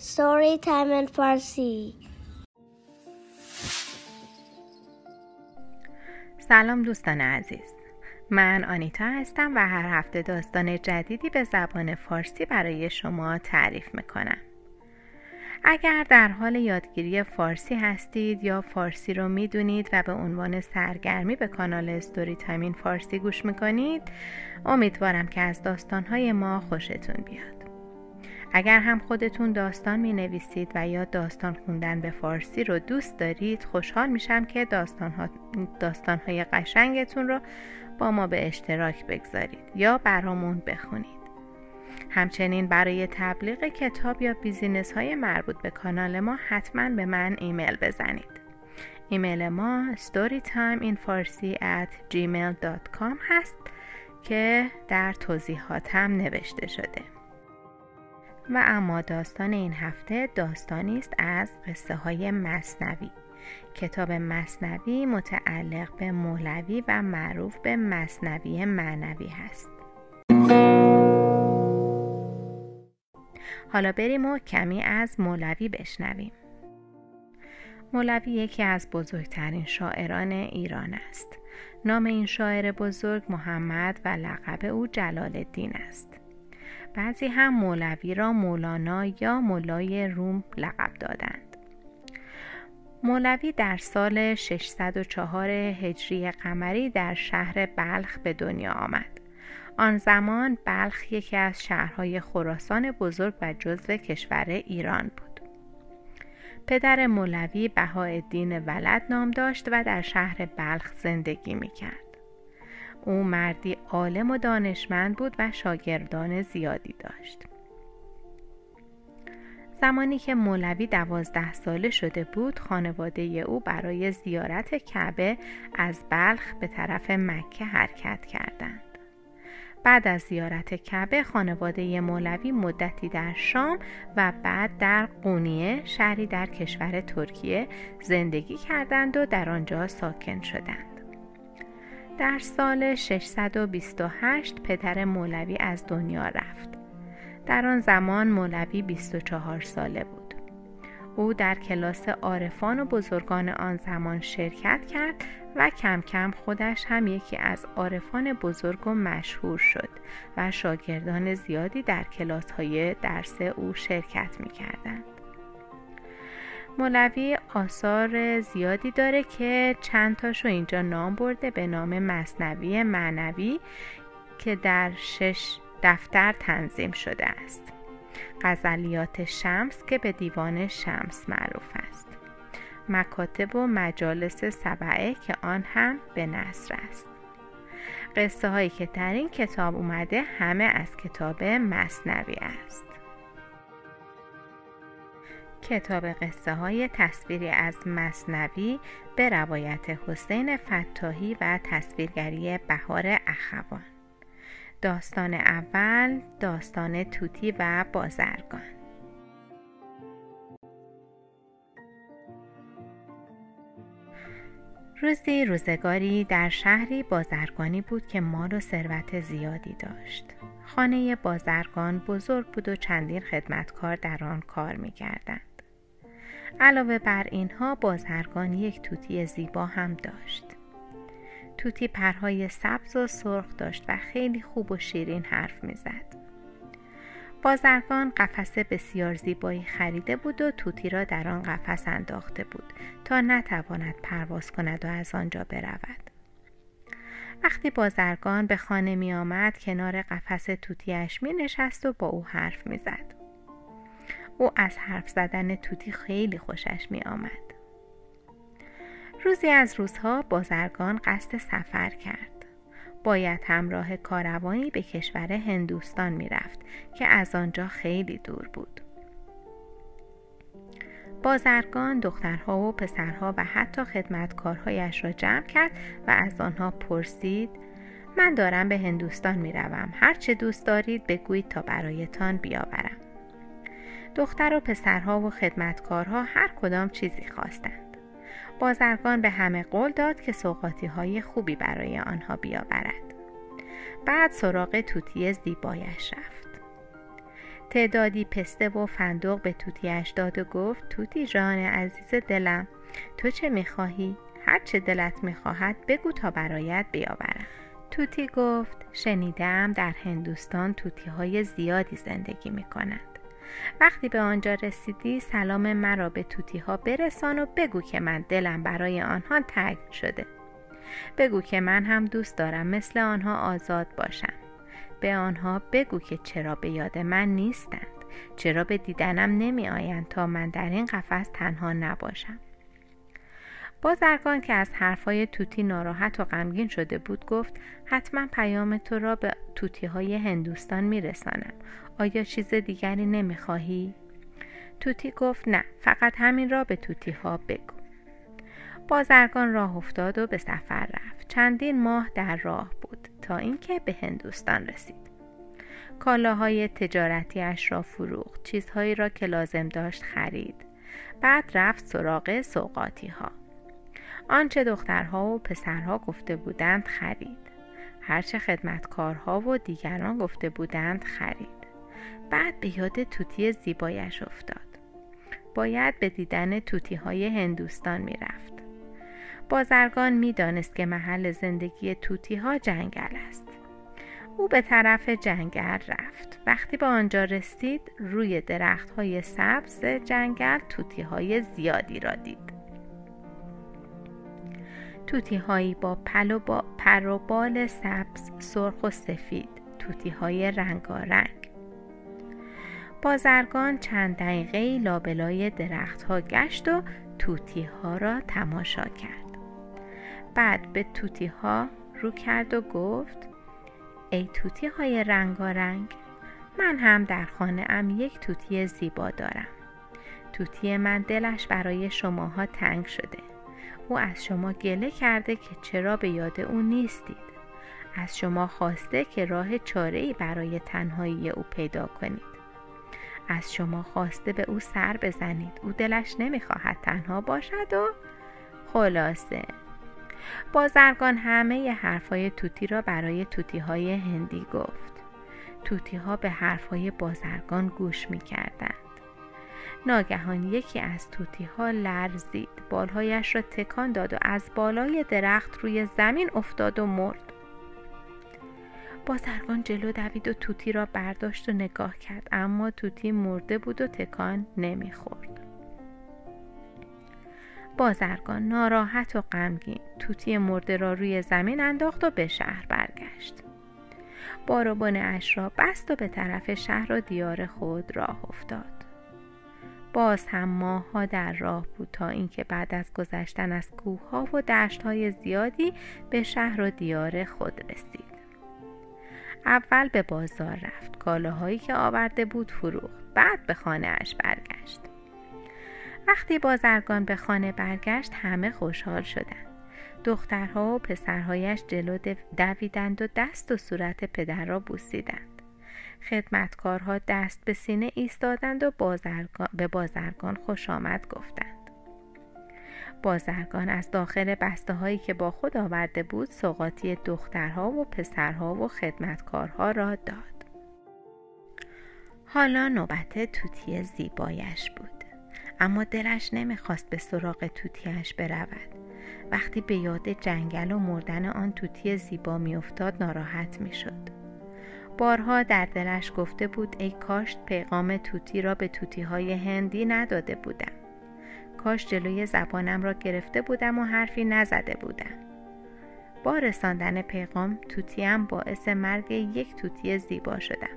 Story Time in Farsi. سلام دوستان عزیز. من آنیتا هستم و هر هفته داستان جدیدی به زبان فارسی برای شما تعریف می‌کنم. اگر در حال یادگیری فارسی هستید یا فارسی رو می‌دونید و به عنوان سرگرمی به کانال استوری تایمین فارسی گوش می‌کنید امیدوارم که از داستانهای ما خوشتون بیاد. اگر هم خودتون داستان می نویسید و یا داستان خوندن به فارسی رو دوست دارید خوشحال میشم که داستان, های قشنگتون رو با ما به اشتراک بگذارید یا برامون بخونید. همچنین برای تبلیغ کتاب یا business های مربوط به کانال ما حتما به من ایمیل بزنید. ایمیل ما storytimeinfarsi at gmail.com هست که در توضیحاتم نوشته شده. و اما داستان این هفته داستانی است از قصه های مصنوی. کتاب مصنوی متعلق به مولوی و معروف به مصنوی معنوی هست. حالا بریم و کمی از مولوی بشنویم. مولوی یکی از بزرگترین شاعران ایران است. نام این شاعر بزرگ محمد و لقب او جلال الدین است. بعضی هم مولوی را مولانا یا مولای روم لقب دادند. مولوی در سال 604 هجری قمری در شهر بلخ به دنیا آمد. آن زمان بلخ یکی از شهرهای خراسان بزرگ و جزو کشور ایران بود. پدر مولوی بهاءالدین ولد نام داشت و در شهر بلخ زندگی می کرد. او مردی عالم و دانشمند بود و شاگردان زیادی داشت. زمانی که مولوی دوازده ساله شده بود خانواده او برای زیارت کعبه از بلخ به طرف مکه حرکت کردند. بعد از زیارت کعبه خانواده مولوی مدتی در شام و بعد در قونیه شهری در کشور ترکیه زندگی کردند و در آنجا ساکن شدند. در سال 628 پدر مولوی از دنیا رفت. در آن زمان مولوی 24 ساله بود. او در کلاس عارفان و بزرگان آن زمان شرکت کرد و کم کم خودش هم یکی از عارفان بزرگ و مشهور شد و شاگردان زیادی در کلاس های درس او شرکت می کردند. مولوی آثار زیادی داره که چند تاشو اینجا نام برده به نام مصنوی معنوی که در شش دفتر تنظیم شده است. غزلیات شمس که به دیوان شمس معروف است. مکاتب و مجالس سبعه که آن هم به نصر است. قصه هایی که در این کتاب اومده همه از کتاب مصنوی است. کتاب قصه های تصویری از مصنوی به روایت حسین فتاحی و تصویرگری بهار اخوان. داستان اول داستان توتی و بازرگان. روزی روزگاری در شهری بازرگانی بود که مال و ثروت زیادی داشت. خانه بازرگان بزرگ بود و چندین خدمتکار در آن کار می علاوه بر اینها بازرگان یک توتی زیبا هم داشت. توتی پرهای سبز و سرخ داشت و خیلی خوب و شیرین حرف می‌زد. بازرگان قفس بسیار زیبایی خریده بود و توتی را در آن قفس انداخته بود تا نتواند پرواز کند و از آنجا برود. وقتی بازرگان به خانه می آمد کنار قفس توتیش می نشست و با او حرف می زد. او از حرف زدن توتی خیلی خوشش می آمد. روزی از روزها بازرگان قصد سفر کرد. باید همراه کاروانی به کشور هندوستان می رفت که از آنجا خیلی دور بود. بازرگان دخترها و پسرها و حتی خدمتکارهایش را جمع کرد و از آنها پرسید من دارم به هندوستان می روم. هر چه دوست دارید بگویید تا برایتان بیاورم. دختر و پسرها و خدمتکارها هر کدام چیزی خواستند. بازرگان به همه قول داد که سوقاتی های خوبی برای آنها بیاورد. بعد سراغ توتی زیبایش رفت. تعدادی پسته و فندق به توتیش داد و گفت توتی جان عزیز دلم تو چه می‌خواهی؟ هر چه دلت می‌خواهد بگو تا برایت بیاورم توتی گفت شنیدم در هندوستان توتی های زیادی زندگی می کنند. وقتی به آنجا رسیدی سلام مرا به توتی ها برسان و بگو که من دلم برای آنها تنگ شده. بگو که من هم دوست دارم مثل آنها آزاد باشم. به آنها بگو که چرا به یاد من نیستند. چرا به دیدنم نمی آیند تا من در این قفس تنها نباشم. بازرگان که از حرفای توتی ناراحت و غمگین شده بود گفت حتما پیام تو را به توتی های هندوستان میرسانم. آیا چیز دیگری نمی‌خواهی؟ توتی گفت نه فقط همین را به توتی ها بگو. بازرگان راه افتاد و به سفر رفت. چندین ماه در راه بود تا اینکه به هندوستان رسید. کالاهای تجارتیش را فروخت چیزهایی را که لازم داشت خرید. بعد رفت سراغ سوقاتی ها آنچه دخترها و پسرها گفته بودند خرید. هرچه خدمتکارها و دیگران گفته بودند خرید. بعد به یاد توتی زیبایش افتاد. باید به دیدن توتی های هندوستان می رفت بازرگان می دانست که محل زندگی توتی ها جنگل است. او به طرف جنگل رفت. وقتی به آنجا رسید روی درخت های سبز جنگل توتی های زیادی را دید. توتی هایی با پل و با پر و بال سبز سرخ و سفید. توتی های رنگارنگ. بازرگان چند دقیقه لابلای درخت ها گشت و توتی ها را تماشا کرد. بعد به توتی ها رو کرد و گفت ای توتی های رنگارنگ من هم در خانه ام یک توتی زیبا دارم. توتی من دلش برای شماها تنگ شده. او از شما گله کرده که چرا به یاد او نیستید. از شما خواسته که راه چاره برای تنهایی او پیدا کنید. از شما خواسته به او سر بزنید. او دلش نمی‌خواهد تنها باشد و خلاصه. بازرگان همه ی حرفای توتی را برای توتی های هندی گفت. توتی ها به حرفای بازرگان گوش می ناگهان یکی از توتی ها لرزید. بالهایش را تکان داد و از بالای درخت روی زمین افتاد و مرد. بازرگان جلو دوید و توتی را برداشت و نگاه کرد. اما توتی مرده بود و تکان نمی‌خورد. بازرگان ناراحت و غمگین توتی مرده را روی زمین انداخت و به شهر برگشت. باروبان اش را بست و به طرف شهر و دیار خود راه افتاد. باز هم ماهها در راه بود تا اینکه بعد از گذشتن از کوهها و دشتهای زیادی به شهر و دیار خود رسید. اول به بازار رفت. کالاهایی که آورده بود فروخت. بعد به خانه اش برگشت. وقتی بازرگان به خانه برگشت همه خوشحال شدند. دخترها و پسرهایش جلو دویدند و دست و صورت پدر را بوسیدند. خدمتکارها دست به سینه ایستادند و بازرگان به بازرگان خوش آمد گفتند. بازرگان از داخل بسته هایی که با خود آورده بود سوقاتی دخترها و پسرها و خدمتکارها را داد. حالا نوبت توتی زیبایش بود. اما دلش نمی‌خواست به سراغ توتیش برود. وقتی به یاد جنگل و مردن آن توتی زیبا میافتاد ناراحت می‌شد. بارها در دلش گفته بود ای کاش پیغام توتی را به توتی های هندی نداده بودم. کاش جلوی زبانم را گرفته بودم و حرفی نزده بودم. با رساندن پیغام توتیم باعث مرگ یک توتی زیبا شدم.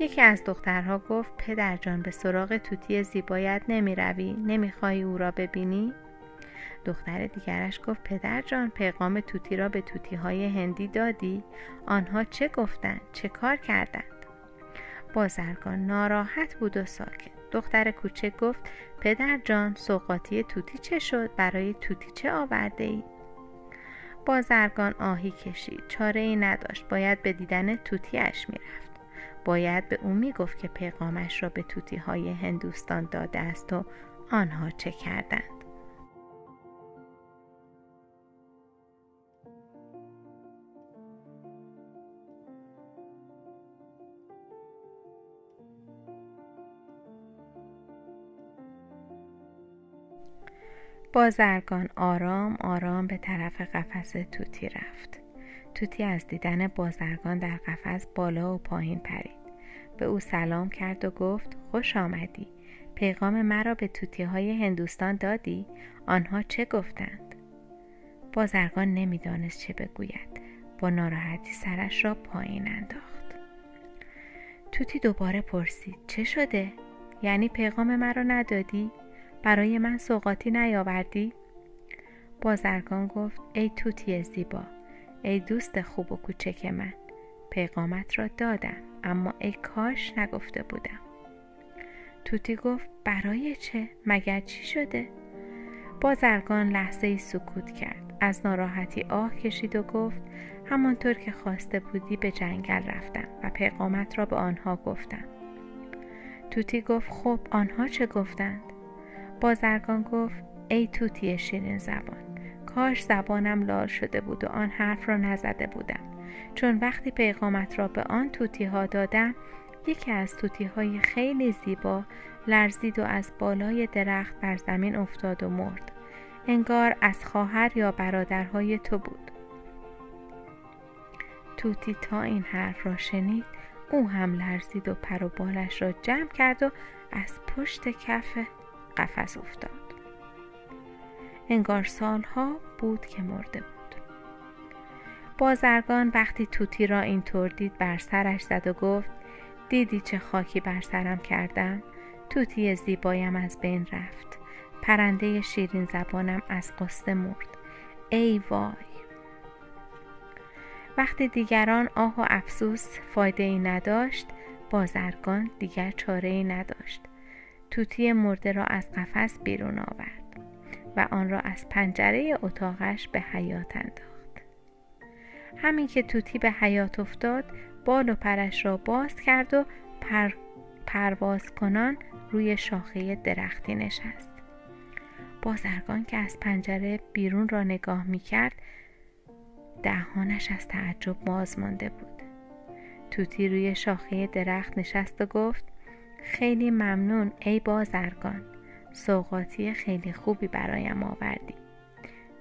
یکی از دخترها گفت پدرجان به سراغ توتی زیبایت نمی روی نمی خواهی او را ببینی؟ دختر دیگرش گفت پدر جان پیغام توتی را به توتی های هندی دادی؟ آنها چه گفتند؟ چه کار کردند؟ بازرگان ناراحت بود و ساکت دختر کوچک گفت پدر جان سوقاتی توتی چه شد؟ برای توتی چه آورده ای؟ بازرگان آهی کشید چاره ای نداشت باید به دیدن توتیش می‌رفت باید به او می‌گفت که پیغامش را به توتی های هندوستان داده است و آنها چه کردند بازرگان آرام آرام به طرف قفس توتی رفت. توتی از دیدن بازرگان در قفس بالا و پایین پرید. به او سلام کرد و گفت خوش آمدی. پیغام مرا به توتی های هندوستان دادی؟ آنها چه گفتند؟ بازرگان نمی‌دانست چه بگوید. با ناراحتی سرش را پایین انداخت. توتی دوباره پرسید چه شده؟ یعنی پیغام مرا ندادی؟ برای من سوقاتی نیاوردی بازرگان گفت ای توتی زیبا ای دوست خوب و کوچک من پیغامت را دادم اما ای کاش نگفته بودم توتی گفت برای چه؟ مگر چی شده؟ بازرگان لحظه ای سکوت کرد از ناراحتی آه کشید و گفت همانطور که خواسته بودی به جنگل رفتم و پیغامت را به آنها گفتم توتی گفت خب آنها چه گفتند؟ بازرگان گفت ای توتی شیرین زبان کاش زبانم لال شده بود و آن حرف را نزده بودم. چون وقتی پیغامت را به آن توتی ها دادم یکی از توتی های خیلی زیبا لرزید و از بالای درخت بر زمین افتاد و مرد. انگار از خواهر یا برادرهای تو بود. توتی تا این حرف را شنید او هم لرزید و پر و بالش را جمع کرد و از پشت کف قفس افتاد. انگار سالها بود که مرده بود. بازرگان وقتی توتی را اینطور دید بر سرش زد و گفت دیدی چه خاکی بر سرم کردم؟ توتی زیبایم از بین رفت. پرنده شیرین زبانم از قصه مرد. ای وای! وقتی دیگران آه و افسوس فایده ای نداشت بازرگان دیگر چاره ای نداشت. توتی مرده را از قفس بیرون آورد و آن را از پنجره اتاقش به حیات انداخت. همین که توتی به حیات افتاد بال و پرش را باز کرد و پر پرواز کنان روی شاخه درختی نشست. بازرگان که از پنجره بیرون را نگاه می کرد دهانش از تعجب باز مانده بود. توتی روی شاخه درخت نشست و گفت خیلی ممنون ای بازرگان. سوقاتی خیلی خوبی برایم آوردی.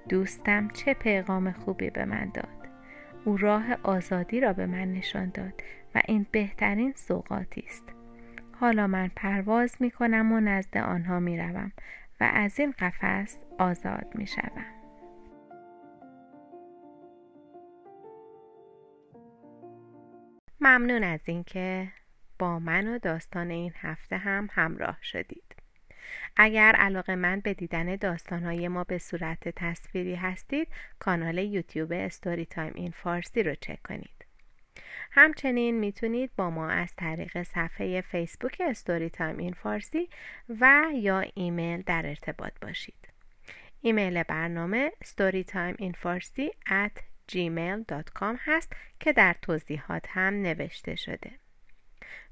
دوستم چه پیغام خوبی به من داد. او راه آزادی را به من نشان داد و این بهترین سوقاتی است. حالا من پرواز می کنم و نزد آنها می روم و از این قفس آزاد می شوم. ممنون از اینکه با من و داستان این هفته هم همراه شدید. اگر علاقه‌مند به دیدن داستانهای ما به صورت تصویری هستید کانال یوتیوب Story Time in Farsi رو چک کنید. همچنین می‌تونید با ما از طریق صفحه فیسبوک Story Time in Farsi و یا ایمیل در ارتباط باشید. ایمیل برنامه storytimeinfarsi at gmail.com هست که در توضیحات هم نوشته شده.